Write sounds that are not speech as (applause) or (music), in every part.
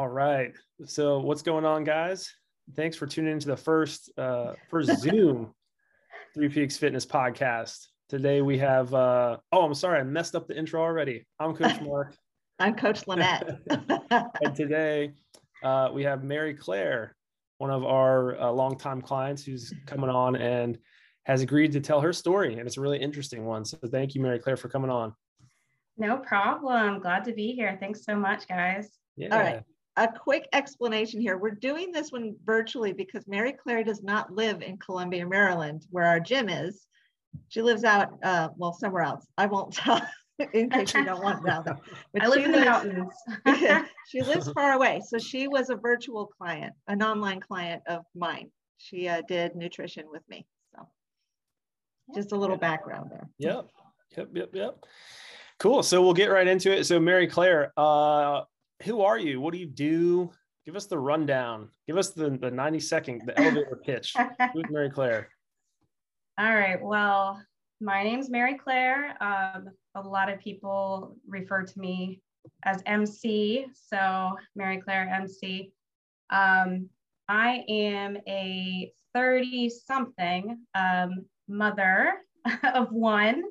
All right. So what's going on, guys? Thanks for tuning into the first uh first (laughs) Zoom Three Peaks Fitness podcast. Today we have uh oh, I'm sorry, I messed up the intro already. I'm Coach (laughs) Mark. I'm Coach Lynette. (laughs) and today uh, we have Mary Clare, one of our uh, longtime clients who's coming on and has agreed to tell her story. And it's a really interesting one. So thank you, Mary Clare, for coming on. No problem. Glad to be here. Thanks so much, guys. Yeah. All right a quick explanation here. We're doing this one virtually because Mary Clare does not live in Columbia, Maryland, where our gym is. She lives out, uh, well, somewhere else. I won't (laughs) tell in case you don't want to know. (laughs) But I live in the mountains. (laughs) she lives far away. So she was a virtual client, an online client of mine. She uh, did nutrition with me. So just a little background there. Yep. Yep. Yep. Yep. Cool. So we'll get right into it. So Mary Clare, uh, who are you? What do you do? Give us the rundown. Give us the, the 90 second, the elevator pitch. (laughs) Who's Mary Clare? All right. Well, my name's Mary Clare. Um, a lot of people refer to me as MC. So Mary Clare MC. Um, I am a 30 something um, mother (laughs) of one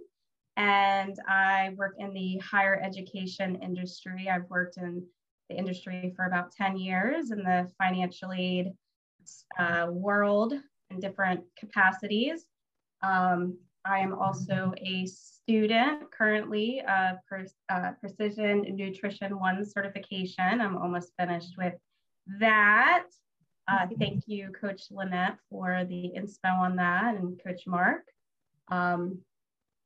and I work in the higher education industry. I've worked in the industry for about 10 years in the financial aid uh, world in different capacities. Um, I am also a student currently of uh, Precision Nutrition 1 certification. I'm almost finished with that. Uh, thank you, Coach Lynette, for the inspo on that, and Coach Mark. Um,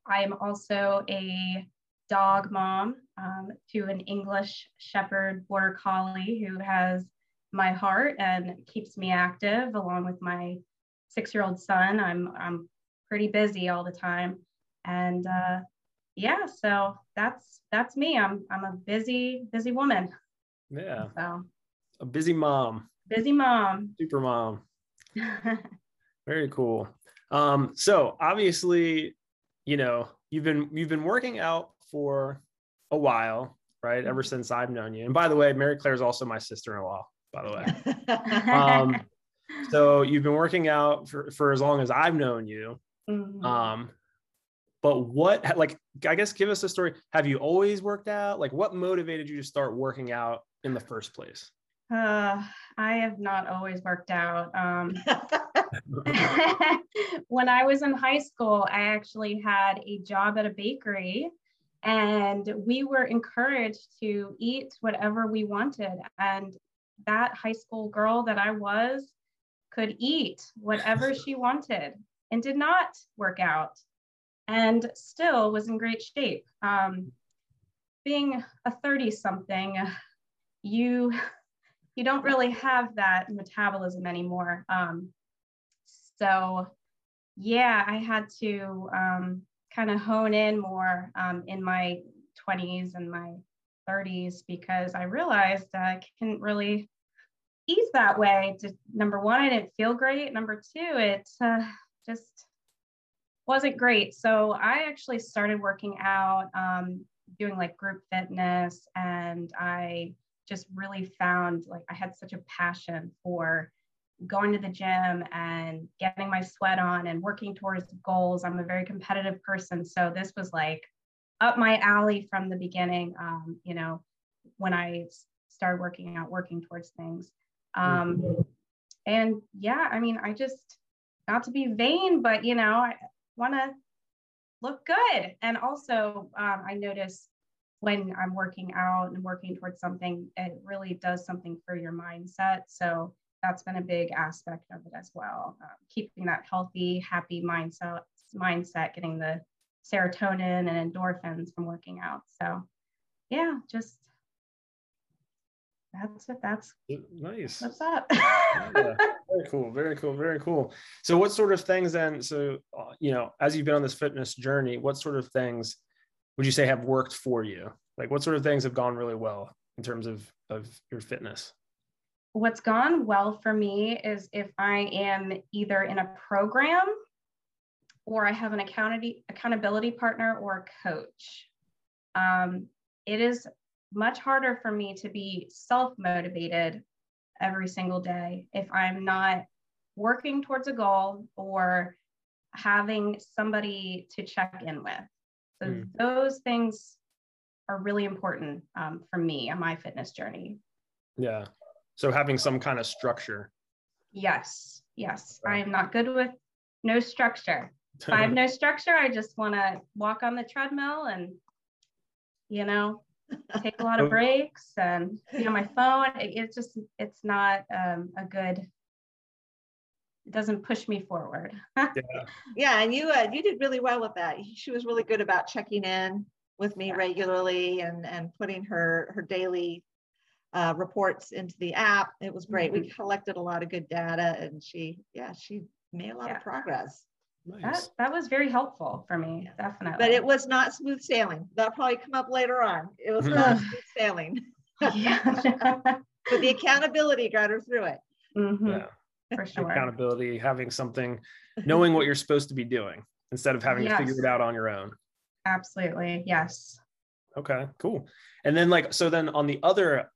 I am also a dog mom um, to an English Shepherd Border Collie who has my heart and keeps me active along with my six-year-old son. I'm, I'm pretty busy all the time. And uh, yeah, so that's, that's me. I'm, I'm a busy, busy woman. Yeah. So a busy mom. Busy mom. Super mom. (laughs) Very cool. Um, so obviously, you know, you've been you've been working out for a while, right? Ever mm-hmm. since I've known you. And by the way, Mary Clare is also my sister-in-law, by the way. (laughs) um, so you've been working out for, for as long as I've known you. Mm-hmm. Um, but what like I guess give us a story. Have you always worked out? Like what motivated you to start working out in the first place? Uh, I have not always worked out. Um, (laughs) (laughs) when I was in high school, I actually had a job at a bakery and we were encouraged to eat whatever we wanted. And that high school girl that I was could eat whatever (laughs) she wanted and did not work out and still was in great shape. Um, being a 30 something, you you don't really have that metabolism anymore. Um, so yeah, I had to um, kind of hone in more um, in my 20s and my 30s because I realized I couldn't really eat that way. To, number one, I didn't feel great. Number two, it uh, just wasn't great. So I actually started working out, um, doing like group fitness, and I just really found like I had such a passion for going to the gym and getting my sweat on and working towards goals. I'm a very competitive person. So this was like up my alley from the beginning, um, you know, when I started working out, working towards things. Um, and yeah, I mean, I just, not to be vain, but, you know, I want to look good. And also, um, I notice when I'm working out and working towards something, it really does something for your mindset. So that's been a big aspect of it as well. Um, keeping that healthy, happy mindset, mindset, getting the serotonin and endorphins from working out. So, yeah, just that's it. That's nice. What's up? yeah, very cool. Very cool. Very cool. So, what sort of things then? So, uh, you know, as you've been on this fitness journey, what sort of things would you say have worked for you? Like, what sort of things have gone really well in terms of of your fitness? What's gone well for me is if I am either in a program or I have an accountability, accountability partner or a coach. Um, it is much harder for me to be self motivated every single day if I'm not working towards a goal or having somebody to check in with. So mm. those things are really important um, for me on my fitness journey. Yeah. So having some kind of structure. Yes. Yes. Right. I am not good with no structure. If I have (laughs) no structure, I just want to walk on the treadmill and, you know, take a lot of breaks and you know my phone. It, it's just it's not um, a good. It doesn't push me forward. (laughs) yeah. yeah, and you uh, you did really well with that. She was really good about checking in with me yeah. regularly and and putting her her daily uh, reports into the app. It was great. Mm-hmm. We collected a lot of good data, and she yeah she made a lot yeah. of progress. Nice. That, that was very helpful for me, definitely. But it was not smooth sailing. That'll probably come up later on. It was not smooth sailing. (laughs) yeah. (laughs) but the accountability got her through it. Mm-hmm. Yeah. For sure. Accountability, having something, knowing what you're supposed to be doing instead of having yes. to figure it out on your own. Absolutely. Yes. Okay, cool. And then like so then on the other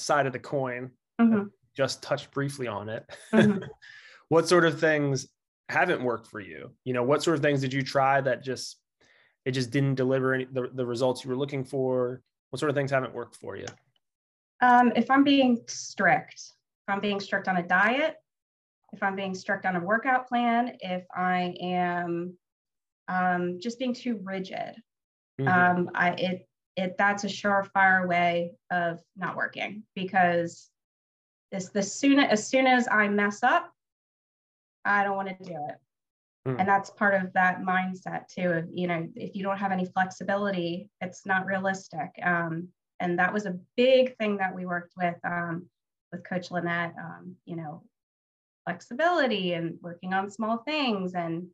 side of the coin, mm-hmm. just touched briefly on it. Mm-hmm. (laughs) what sort of things haven't worked for you? You know, what sort of things did you try that just it just didn't deliver any the, the results you were looking for? What sort of things haven't worked for you? Um, if I'm being strict, if I'm being strict on a diet, if I'm being strict on a workout plan, if I am um, just being too rigid, mm-hmm. um, I it it that's a surefire way of not working because this the soon as soon as I mess up, I don't want to do it. Mm. And that's part of that mindset too. Of you know, if you don't have any flexibility, it's not realistic. Um, and that was a big thing that we worked with um, with Coach Lynette. Um, you know, flexibility and working on small things and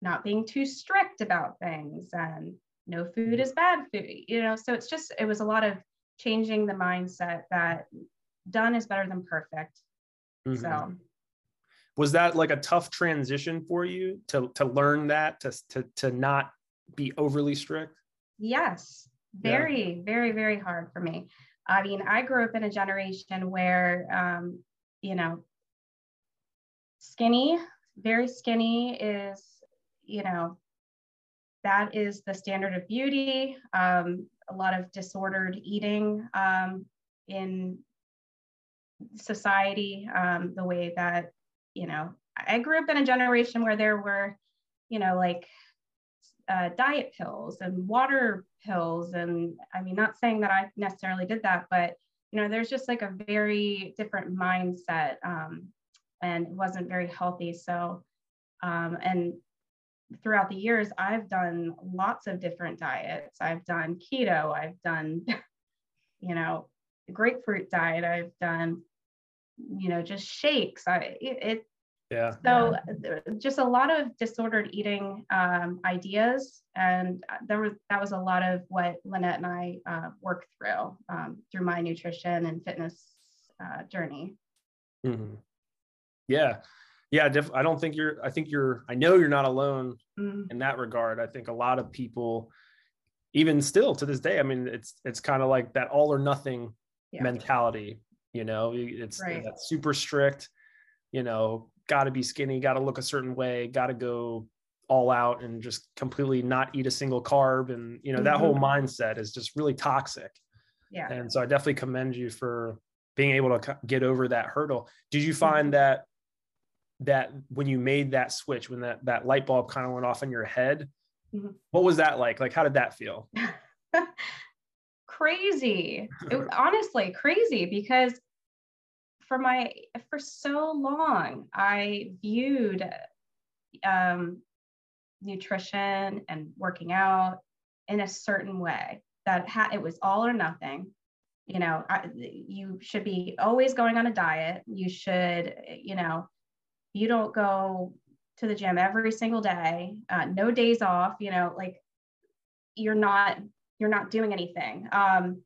not being too strict about things and no food is bad food. You know, so it's just it was a lot of changing the mindset that done is better than perfect. Mm-hmm. So was that like a tough transition for you to to learn that to to to not be overly strict yes very yeah. very very hard for me i mean i grew up in a generation where um you know skinny very skinny is you know that is the standard of beauty um, a lot of disordered eating um, in society um, the way that you know, I grew up in a generation where there were, you know, like uh, diet pills and water pills. And I mean, not saying that I necessarily did that, but, you know, there's just like a very different mindset um, and it wasn't very healthy. So, um, and throughout the years, I've done lots of different diets. I've done keto, I've done, (laughs) you know, grapefruit diet, I've done you know just shakes i it, yeah so yeah. just a lot of disordered eating um, ideas and there was that was a lot of what lynette and i uh, worked through um, through my nutrition and fitness uh, journey mm-hmm. yeah yeah def- i don't think you're i think you're i know you're not alone mm-hmm. in that regard i think a lot of people even still to this day i mean it's it's kind of like that all or nothing yeah. mentality you know it's right. that's super strict you know got to be skinny got to look a certain way got to go all out and just completely not eat a single carb and you know mm-hmm. that whole mindset is just really toxic yeah and so i definitely commend you for being able to get over that hurdle did you find mm-hmm. that that when you made that switch when that that light bulb kind of went off in your head mm-hmm. what was that like like how did that feel (laughs) crazy. It, (laughs) honestly, crazy because for my for so long I viewed um, nutrition and working out in a certain way that ha- it was all or nothing. You know, I, you should be always going on a diet. You should, you know, you don't go to the gym every single day, uh, no days off. You know, like you're not you're not doing anything. Um,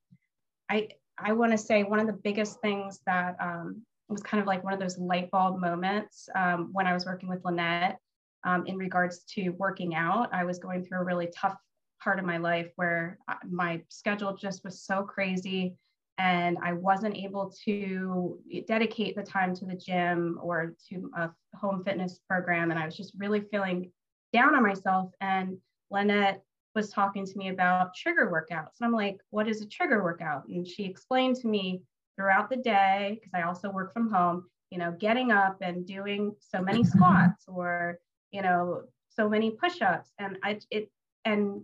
I I want to say one of the biggest things that um, was kind of like one of those light bulb moments um, when I was working with Lynette um, in regards to working out. I was going through a really tough part of my life where my schedule just was so crazy and I wasn't able to dedicate the time to the gym or to a home fitness program. And I was just really feeling down on myself. And Lynette was talking to me about trigger workouts. And I'm like, what is a trigger workout? And she explained to me throughout the day, because I also work from home, you know, getting up and doing so many (laughs) squats or, you know, so many push-ups. And I it and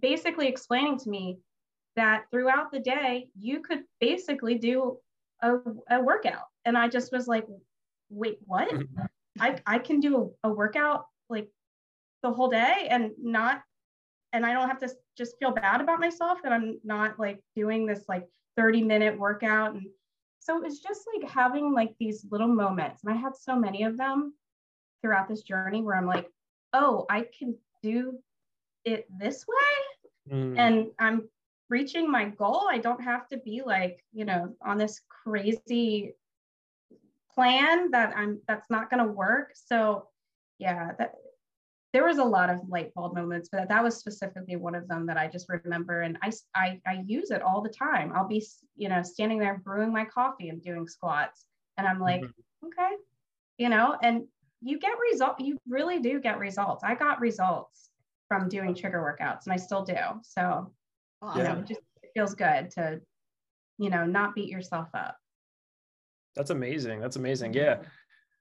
basically explaining to me that throughout the day you could basically do a, a workout. And I just was like, wait, what? I, I can do a, a workout like the whole day and not and I don't have to just feel bad about myself that I'm not like doing this like 30 minute workout. And so it was just like having like these little moments. And I had so many of them throughout this journey where I'm like, oh, I can do it this way. Mm. And I'm reaching my goal. I don't have to be like, you know, on this crazy plan that I'm that's not going to work. So yeah, that there was a lot of light bulb moments, but that was specifically one of them that I just remember. And I, I, I use it all the time. I'll be, you know, standing there brewing my coffee and doing squats. And I'm like, mm-hmm. okay, you know, and you get result. You really do get results. I got results from doing trigger workouts and I still do. So awesome. it just feels good to, you know, not beat yourself up. That's amazing. That's amazing. Mm-hmm. Yeah.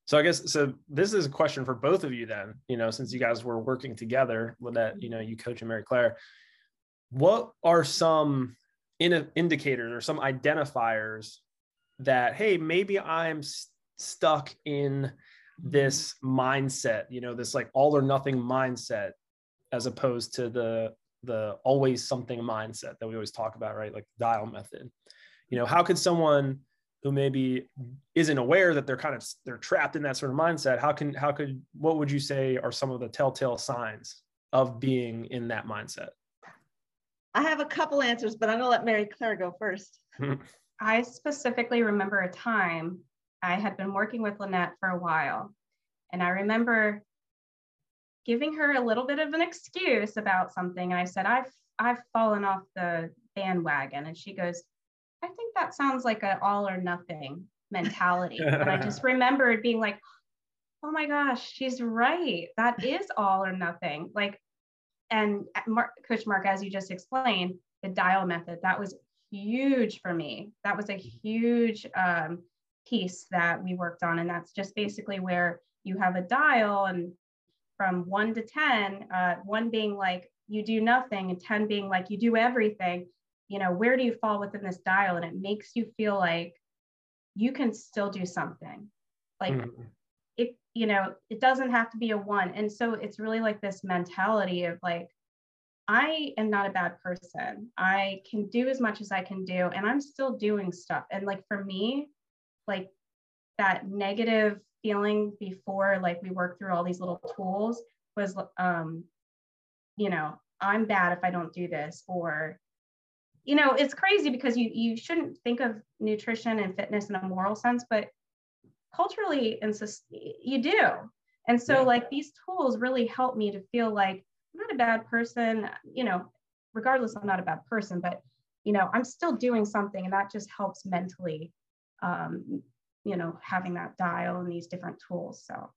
So I guess so. This is a question for both of you then. You know, since you guys were working together, that you know you coach and Mary Clare, what are some in indicators or some identifiers that hey maybe I'm st- stuck in mm-hmm. this mindset. You know, this like all or nothing mindset, as opposed to the the always something mindset that we always talk about, right? Like dial method. You know, how could someone who maybe isn't aware that they're kind of they're trapped in that sort of mindset how can how could what would you say are some of the telltale signs of being in that mindset i have a couple answers but i'm going to let mary clare go first (laughs) i specifically remember a time i had been working with lynette for a while and i remember giving her a little bit of an excuse about something and i said i've i've fallen off the bandwagon and she goes I think that sounds like an all or nothing mentality. and I just (laughs) remembered being like, oh my gosh, she's right. That is all or nothing. Like, and Mark, Coach Mark, as you just explained, the dial method, that was huge for me. That was a huge um, piece that we worked on. And that's just basically where you have a dial and from one to 10, uh, one being like you do nothing and 10 being like you do everything you know where do you fall within this dial? And it makes you feel like you can still do something. Like mm-hmm. it you know it doesn't have to be a one. And so it's really like this mentality of like i am not a bad person. I can do as much as i can do and i'm still doing stuff. And like for me like that negative feeling before like we work through all these little tools was um you know i'm bad if i don't do this or you know, it's crazy because you you shouldn't think of nutrition and fitness in a moral sense, but culturally and you do. And so yeah. like these tools really help me to feel like I'm not a bad person, you know, regardless I'm not a bad person, but you know, I'm still doing something and that just helps mentally um, you know, having that dial and these different tools. So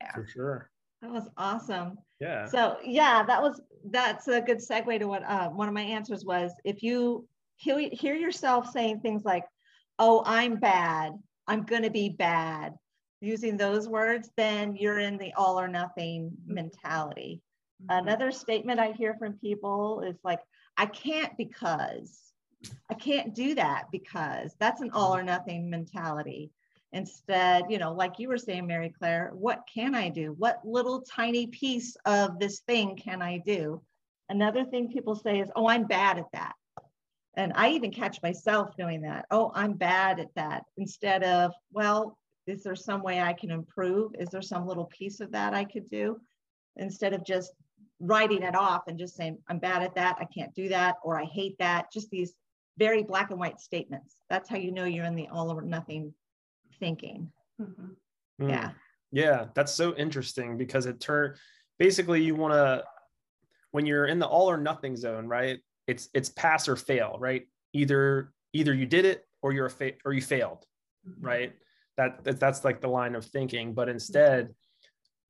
yeah. For sure. That was awesome. Yeah. So yeah, that was that's a good segue to what uh, one of my answers was. If you hear, hear yourself saying things like, "Oh, I'm bad. I'm going to be bad," using those words, then you're in the all or nothing mentality. Mm-hmm. Another statement I hear from people is like, "I can't because." I can't do that because that's an all or nothing mentality. Instead, you know, like you were saying, Mary Clare, what can I do? What little tiny piece of this thing can I do? Another thing people say is, oh, I'm bad at that. And I even catch myself doing that. Oh, I'm bad at that. Instead of, well, is there some way I can improve? Is there some little piece of that I could do? Instead of just writing it off and just saying, I'm bad at that, I can't do that, or I hate that. Just these very black and white statements. That's how you know you're in the all or nothing thinking. Mm-hmm. Mm. Yeah. Yeah, that's so interesting because it turn basically you want to when you're in the all or nothing zone, right? It's it's pass or fail, right? Either either you did it or you're a fa- or you failed, mm-hmm. right? That, that that's like the line of thinking. But instead,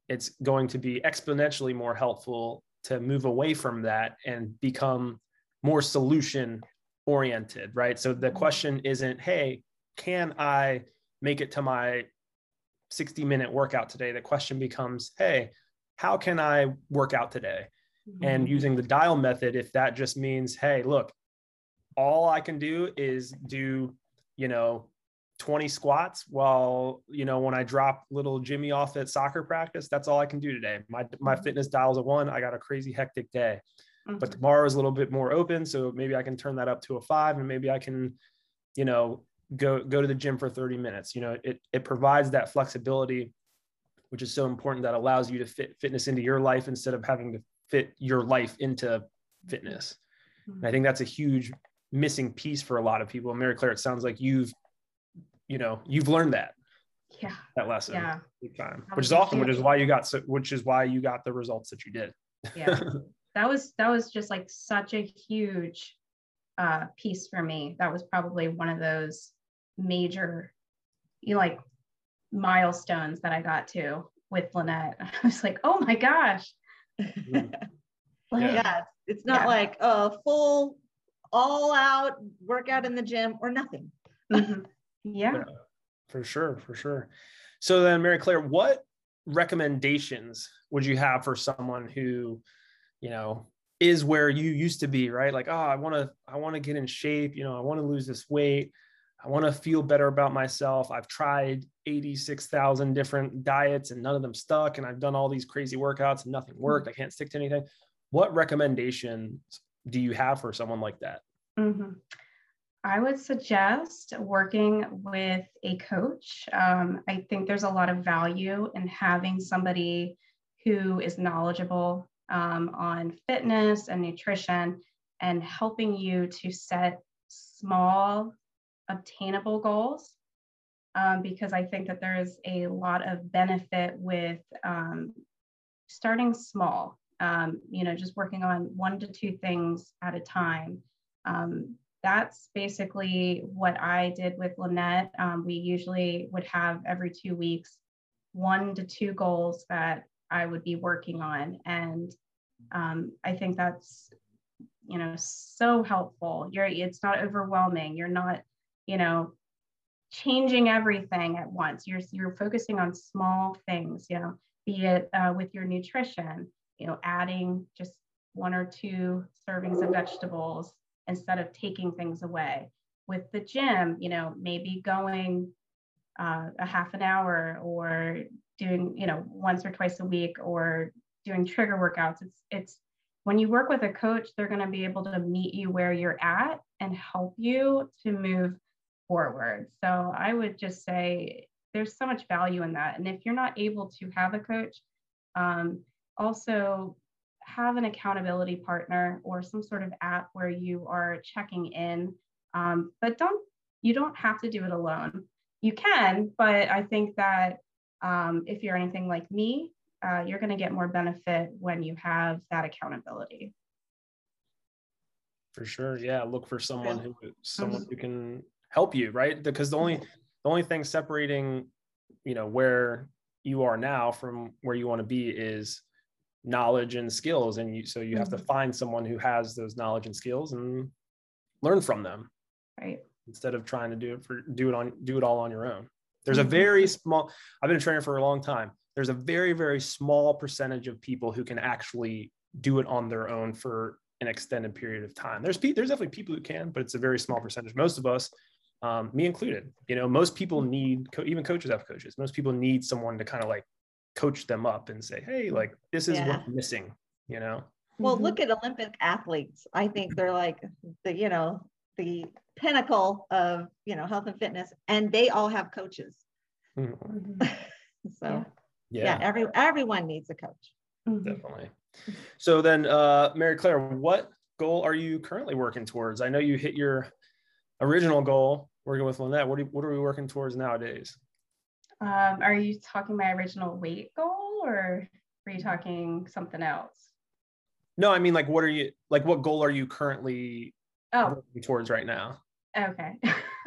it's going to be exponentially more helpful to move away from that and become more solution oriented, right? So the mm-hmm. question isn't, hey, can I make it to my 60 minute workout today? The question becomes, hey, how can I work out today? Mm-hmm. And using the dial method, if that just means, hey, look, all I can do is do, you know, 20 squats while, you know, when I drop little Jimmy off at soccer practice, that's all I can do today. My, my mm-hmm. fitness dial's a one. I got a crazy hectic day. Mm-hmm. But tomorrow is a little bit more open. So maybe I can turn that up to a five and maybe I can, you know, go go to the gym for 30 minutes. You know, it it provides that flexibility, which is so important that allows you to fit fitness into your life instead of having to fit your life into fitness. Mm-hmm. And I think that's a huge missing piece for a lot of people. Mary Clare, it sounds like you've, you know, you've learned that. Yeah. That lesson. Yeah. Time, which is awesome, which is why you got so which is why you got the results that you did. Yeah. (laughs) that was that was just like such a huge uh, piece for me. That was probably one of those major, you know, like milestones that I got to with Lynette. (laughs) I was like, oh my gosh. (laughs) Like, yeah. yeah. it's not yeah. like a full all out workout in the gym or nothing. Mm-hmm. (laughs) Yeah. yeah. For sure, for sure. So then Mary Clare, what recommendations would you have for someone who you know is where you used to be right? Like oh i want to i want to get in shape you know i want to lose this weight. I want to feel better about myself. I've tried 86,000 different diets and none of them stuck and i've done all these crazy workouts and nothing worked. I can't stick to anything. What recommendations do you have for someone like that? Mm-hmm. I would suggest working with a coach. Um, I think there's a lot of value in having somebody who is knowledgeable um, on fitness and nutrition and helping you to set small, obtainable goals. Um, because I think that there is a lot of benefit with um, starting small, um, you know, just working on one to two things at a time. Um, that's basically what I did with Lynette. Um, we usually would have every two weeks one to two goals that I would be working on. And um, I think that's, you know, so helpful. You're, it's not overwhelming. You're not, you know, changing everything at once. You're, you're focusing on small things, you know, be it uh, with your nutrition, you know, adding just one or two servings of vegetables instead of taking things away. With the gym, you know, maybe going uh, a half an hour or doing, you know, once or twice a week or doing trigger workouts. It's it's when you work with a coach, they're going to be able to meet you where you're at and help you to move forward. So I would just say there's so much value in that. And if you're not able to have a coach, um, also have an accountability partner or some sort of app where you are checking in. Um, but don't you don't have to do it alone. You can, but I think that um, if you're anything like me, uh, you're going to get more benefit when you have that accountability. For sure, yeah. Look for someone who someone who can help you, right? Because the only the only thing separating, you know, where you are now from where you want to be is knowledge and skills and you so you have to mm-hmm. find someone who has those knowledge and skills and learn from them right instead of trying to do it for do it on do it all on your own there's a very mm-hmm. small i've been a trainer for a long time there's a very very small percentage of people who can actually do it on their own for an extended period of time there's there's definitely people who can but it's a very small percentage most of us um, me included you know most people need co- even coaches have coaches most people need someone to kind of like coach them up and say, hey, like this is yeah. what's missing, you know? Well, mm-hmm. look at Olympic athletes. I think they're like the, you know, the pinnacle of, you know, health and fitness, and they all have coaches. Mm-hmm. (laughs) so yeah. Yeah, every everyone needs a coach. Mm-hmm. Definitely. So then uh Mary Clare, what goal are you currently working towards? I know you hit your original goal working with Lynette. What, you, what are we working towards nowadays? Um, are you talking my original weight goal or are you talking something else? No, I mean like what are you like what goal are you currently oh. towards right now? Okay. (laughs)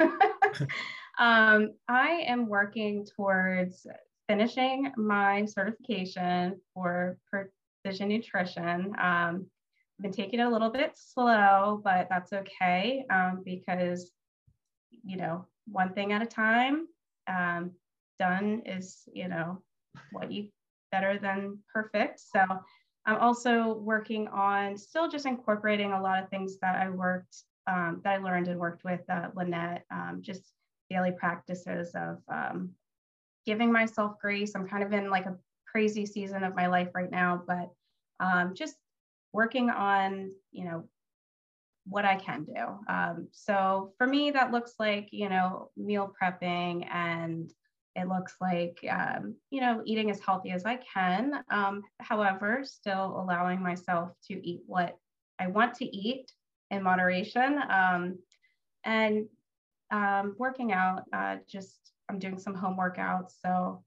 um, I am working towards finishing my certification for precision nutrition. Um, I've been taking it a little bit slow, but that's okay um, because, you know, one thing at a time. Um, done is, you know, what you better than perfect. So I'm also working on still just incorporating a lot of things that I worked, um, that I learned and worked with uh, Lynette, um, just daily practices of um, giving myself grace. I'm kind of in like a crazy season of my life right now, but um, just working on, you know, what I can do. Um, so for me, that looks like, you know, meal prepping and it looks like, um, you know, eating as healthy as I can. Um, however, still allowing myself to eat what I want to eat in moderation um, and um, working out. Uh, just, I'm doing some home workouts. So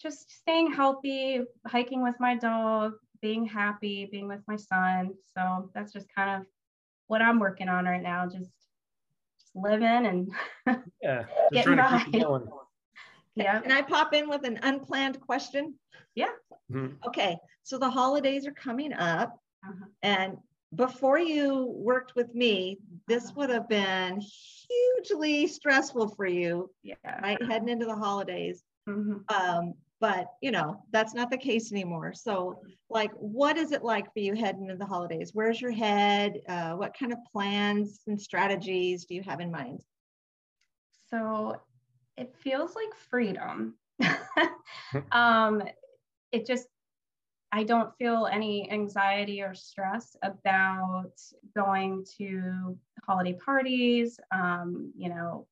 just staying healthy, hiking with my dog, being happy, being with my son. So that's just kind of what I'm working on right now. Just, just living and (laughs) yeah, getting by. (laughs) Yeah. Can I pop in with an unplanned question? Yeah. Mm-hmm. Okay. So the holidays are coming up. Uh-huh. And before you worked with me, this uh-huh. would have been hugely stressful for you. Yeah. Right. Heading into the holidays. Mm-hmm. Um, but you know that's not the case anymore so like what is it like for you heading into the holidays where's your head uh, what kind of plans and strategies do you have in mind so it feels like freedom (laughs) (laughs) um it just i don't feel any anxiety or stress about going to holiday parties um you know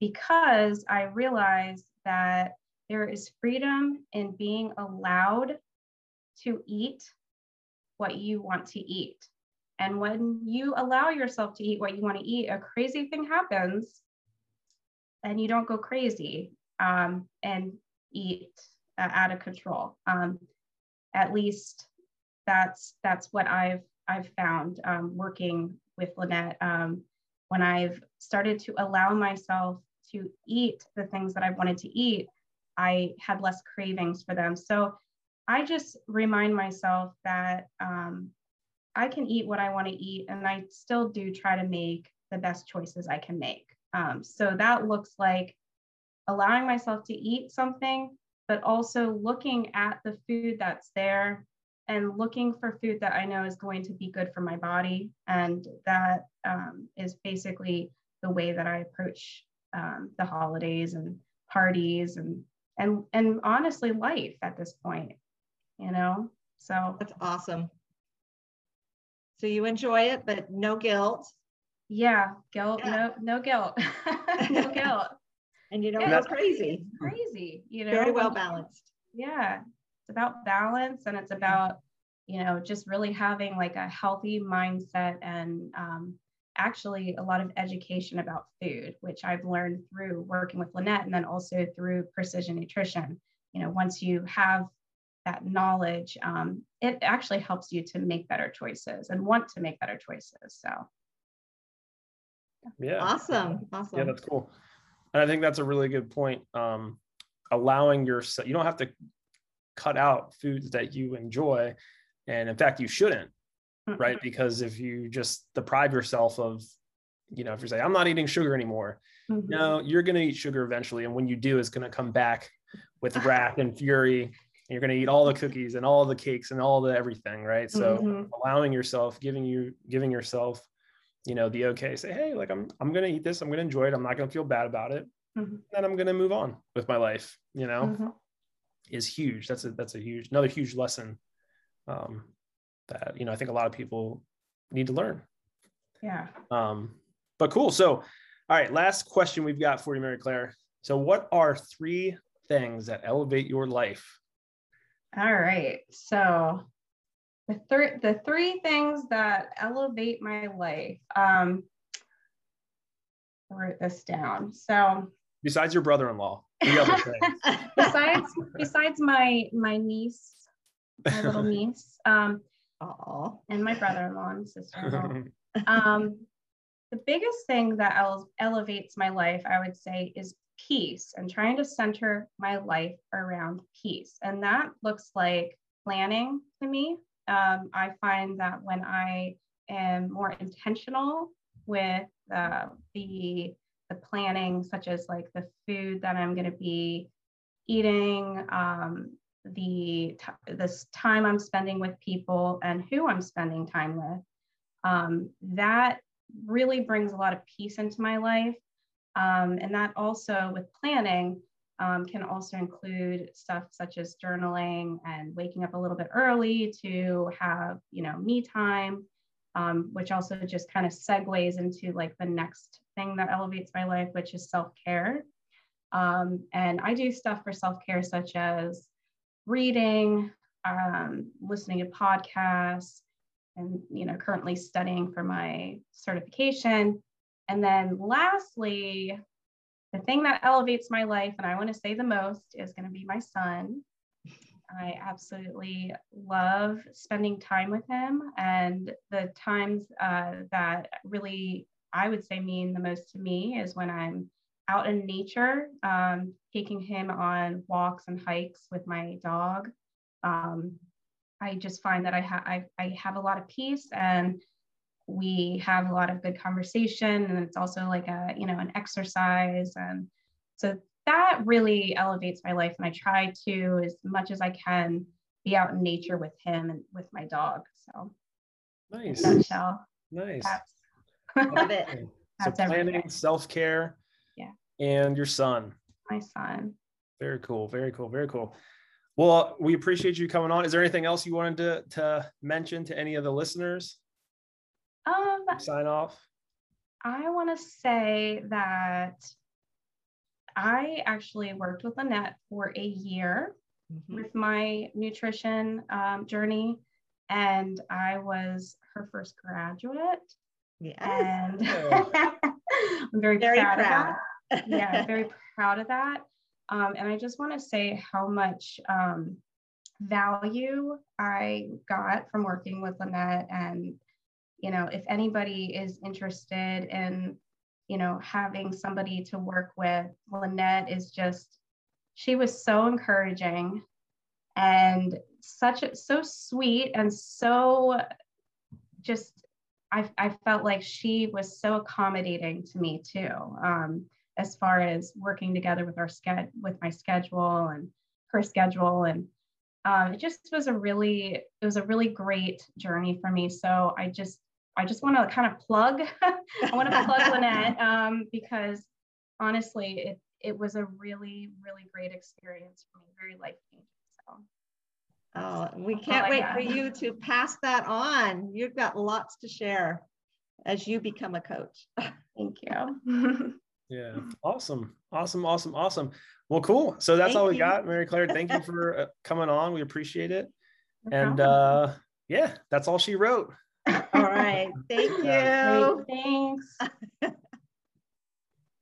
because i realize that there is freedom in being allowed to eat what you want to eat. And when you allow yourself to eat what you want to eat, a crazy thing happens and you don't go crazy um, and eat uh, out of control. Um, at least that's that's what I've I've found um, working with Lynette. Um, when I've started to allow myself to eat the things that I wanted to eat, I had less cravings for them. So I just remind myself that um, I can eat what I want to eat, and I still do try to make the best choices I can make. Um, so that looks like allowing myself to eat something, but also looking at the food that's there and looking for food that I know is going to be good for my body. And that um, is basically the way that I approach um, the holidays and parties and and and honestly life at this point you know so that's awesome so you enjoy it but no guilt yeah guilt yeah. no no guilt (laughs) no (laughs) guilt and you don't yeah, go crazy crazy you know very well balanced yeah it's about balance and it's about you know just really having like a healthy mindset and um, actually a lot of education about food, which I've learned through working with Lynette and then also through precision nutrition. You know, once you have that knowledge, um, it actually helps you to make better choices and want to make better choices. So, yeah, awesome, awesome. Yeah, that's cool. And I think that's a really good point. Um, allowing yourself, you don't have to cut out foods that you enjoy, and in fact, you shouldn't right? Because if you just deprive yourself of, you know, if you say, I'm not eating sugar anymore, mm-hmm. no, you're going to eat sugar eventually. And when you do, it's going to come back with (laughs) wrath and fury. And you're going to eat all the cookies and all the cakes and all the everything, right? So mm-hmm. allowing yourself, giving you, giving yourself, you know, the okay, say, hey, like I'm, I'm going to eat this. I'm going to enjoy it. I'm not going to feel bad about it. Mm-hmm. And I'm going to move on with my life, you know, mm-hmm. is huge. That's a, that's a huge, another huge lesson um, that you know I think a lot of people need to learn. Yeah. Um, but cool. So, all right, last question we've got for you, Mary Clare. So, what are three things that elevate your life? All right. So, the three the three things that elevate my life. Um, I wrote this down. So, besides your brother-in-law, (laughs) besides (laughs) besides my my niece, my little (laughs) niece. Um. And my brother-in-law and sister-in-law. um, the biggest thing that ele- elevates my life, I would say, is peace and trying to center my life around peace. And that looks like planning to me. Um, I find that when I am more intentional with uh, the the planning, such as like the food that I'm going to be eating, um, the t- this time I'm spending with people, and who I'm spending time with, um, that really brings a lot of peace into my life. Um, and that also with planning um, can also include stuff such as journaling and waking up a little bit early to have, you know, me time, um, which also just kind of segues into like the next thing that elevates my life, which is self-care. Um, and I do stuff for self-care such as reading, um, listening to podcasts, and you know currently studying for my certification and then lastly the thing that elevates my life and i want to say the most is going to be my son. I absolutely love spending time with him and the times uh, that really i would say mean the most to me is when i'm out in nature um, taking him on walks and hikes with my dog. Um, I just find that I, have I, I have a lot of peace and we have a lot of good conversation and it's also like a you know an exercise and so that really elevates my life and i try to as much as i can be out in nature with him and with my dog so. Nice. nutshell, nice. that's, (laughs) Love it. so planning self-care yeah. and your son. My son. Very cool very cool very cool. Well, we appreciate you coming on. Is there anything else you wanted to, to mention to any of the listeners? Um, sign off. I want to say that I actually worked with Lynette for a year mm-hmm. with my nutrition um, journey, and I was her first graduate. Yeah. And (laughs) I'm very, very proud, proud. of that. yeah, very (laughs) proud of that. Um, and I just want to say how much um, value I got from working with Lynette. And, you know, if anybody is interested in, you know, having somebody to work with, Lynette is just, she was so encouraging and such a, so sweet and so just I, I felt like she was so accommodating to me too. Um, as far as working together with our sched with my schedule and her schedule and um, it just was a really it was a really great journey for me so i just i just want to kind of plug (laughs) i want to plug lynette um, because honestly it it was a really really great experience for me very life changing so Oh, we can't wait for you to pass that on. You've got lots to share as you become a coach. (laughs) Thank you. (laughs) Yeah. Awesome. Awesome. Awesome. Awesome. Well, cool. So that's thank all we you. got, Mary Clare. Thank you for uh, coming on. We appreciate it. No and uh, yeah, that's all she wrote. All Thank you. Great. Thanks.